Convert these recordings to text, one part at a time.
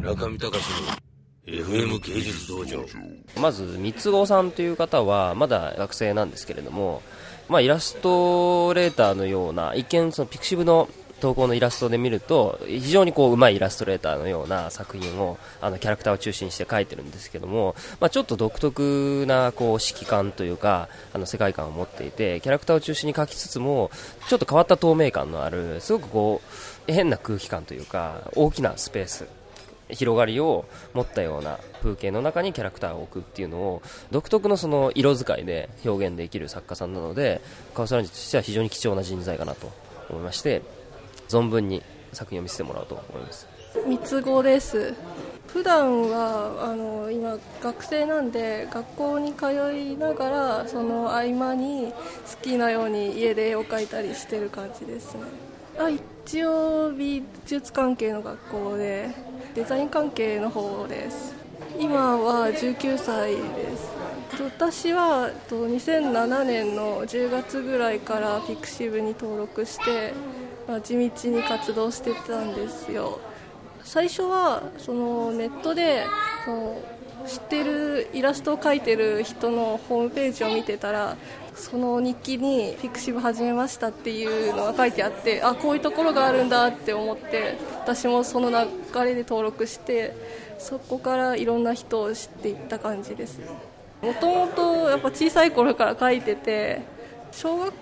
中見隆の FM 芸術道場。まず三つ子さんという方はまだ学生なんですけれども、まあ、イラストレーターのような一見そのピクシブの投稿のイラストで見ると非常にこう上手いイラストレーターのような作品をあのキャラクターを中心にして描いてるんですけども、まあ、ちょっと独特なこう指揮感というかあの世界観を持っていてキャラクターを中心に描きつつもちょっと変わった透明感のあるすごくこう変な空気感というか大きなスペース広がりを持ったような風景の中にキャラクターを置くっていうのを独特のその色使いで表現できる作家さんなのでカオスランジとしては非常に貴重な人材かなと思いまして存分に作品を見せてもらおうと思います。三つ子です。普段はあの今学生なんで学校に通いながらその合間に好きなように家で絵を描いたりしてる感じですね。あ一応美術関係の学校でデザイン関係の方です。今は19歳です。私は2007年の10月ぐらいからピクシブに登録してまあ、地道に活動してたんですよ。最初はそのネットでその知ってるイラストを描いてる人のホームページを見てたらその日記にピクシブ始めましたっていうのが書いてあってあこういうところがあるんだって思って私もその流れで登録してそこからいろんな人を知っていった感じです。もともとやっぱ小さい頃から書いてて小学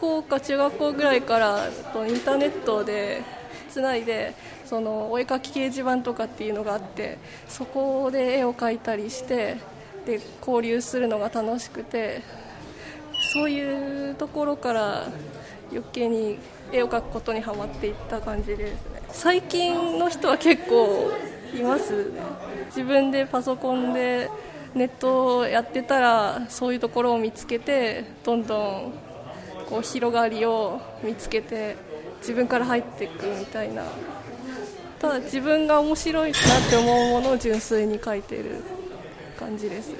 校か中学校ぐらいからインターネットでつないでそのお絵描き掲示板とかっていうのがあってそこで絵を描いたりしてで交流するのが楽しくてそういうところから余計に絵を描くことにはまっていった感じですね。最近の人は結構いますね。自分でパソコンでネットをやってたらそういうところを見つけてどんどんこう広がりを見つけて自分から入っていくみたいな。ただ自分が面白いなって思うものを純粋に描いてる感じです。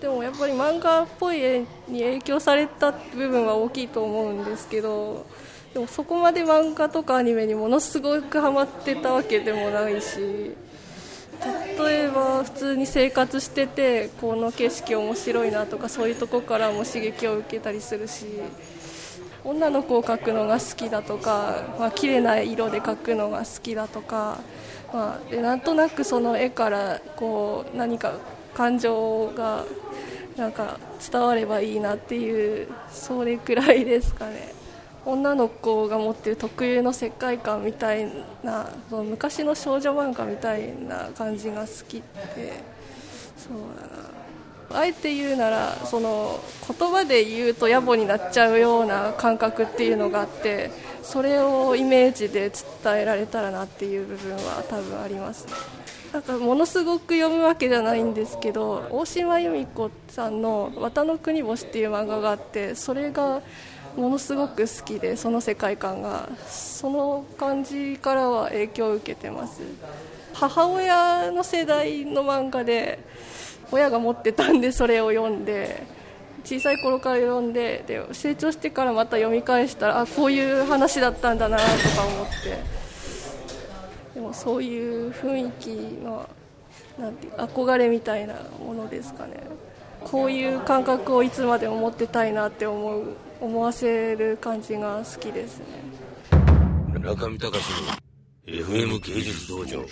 でもやっぱり漫画っぽい絵に影響された部分は大きいと思うんですけどでもそこまで漫画とかアニメにものすごくハマってたわけでもないし例えば普通に生活しててこの景色面白いなとかそういうとこからも刺激を受けたりするし女の子を描くのが好きだとか、まあ綺麗な色で描くのが好きだとか、まあ、でなんとなくその絵からこう何か感情がなんか伝わればいいなっていうそれくらいですかね。女の子が持ってる特有の世界観みたいなその昔の少女漫画みたいな感じが好きでそうだな。あえて言うならその言葉で言うと野暮になっちゃうような感覚っていうのがあってそれをイメージで伝えられたらなっていう部分は多分ありますね。なんかものすごく読むわけじゃないんですけど大島由美子さんの「綿の国星」っていう漫画があってそれがものすごく好きでその世界観が。その感じからは影響を受けてます。母親の世代の漫画で親が持ってたんでそれを読んで小さい頃から読んでで成長してからまた読み返したらあこういう話だったんだなとか思って。でもそういう雰囲気のなんて憧れみたいなものですかね。こういう感覚をいつまでも持ってたいなって思う思わせる感じが好きですね。中見隆の FM 芸術道場。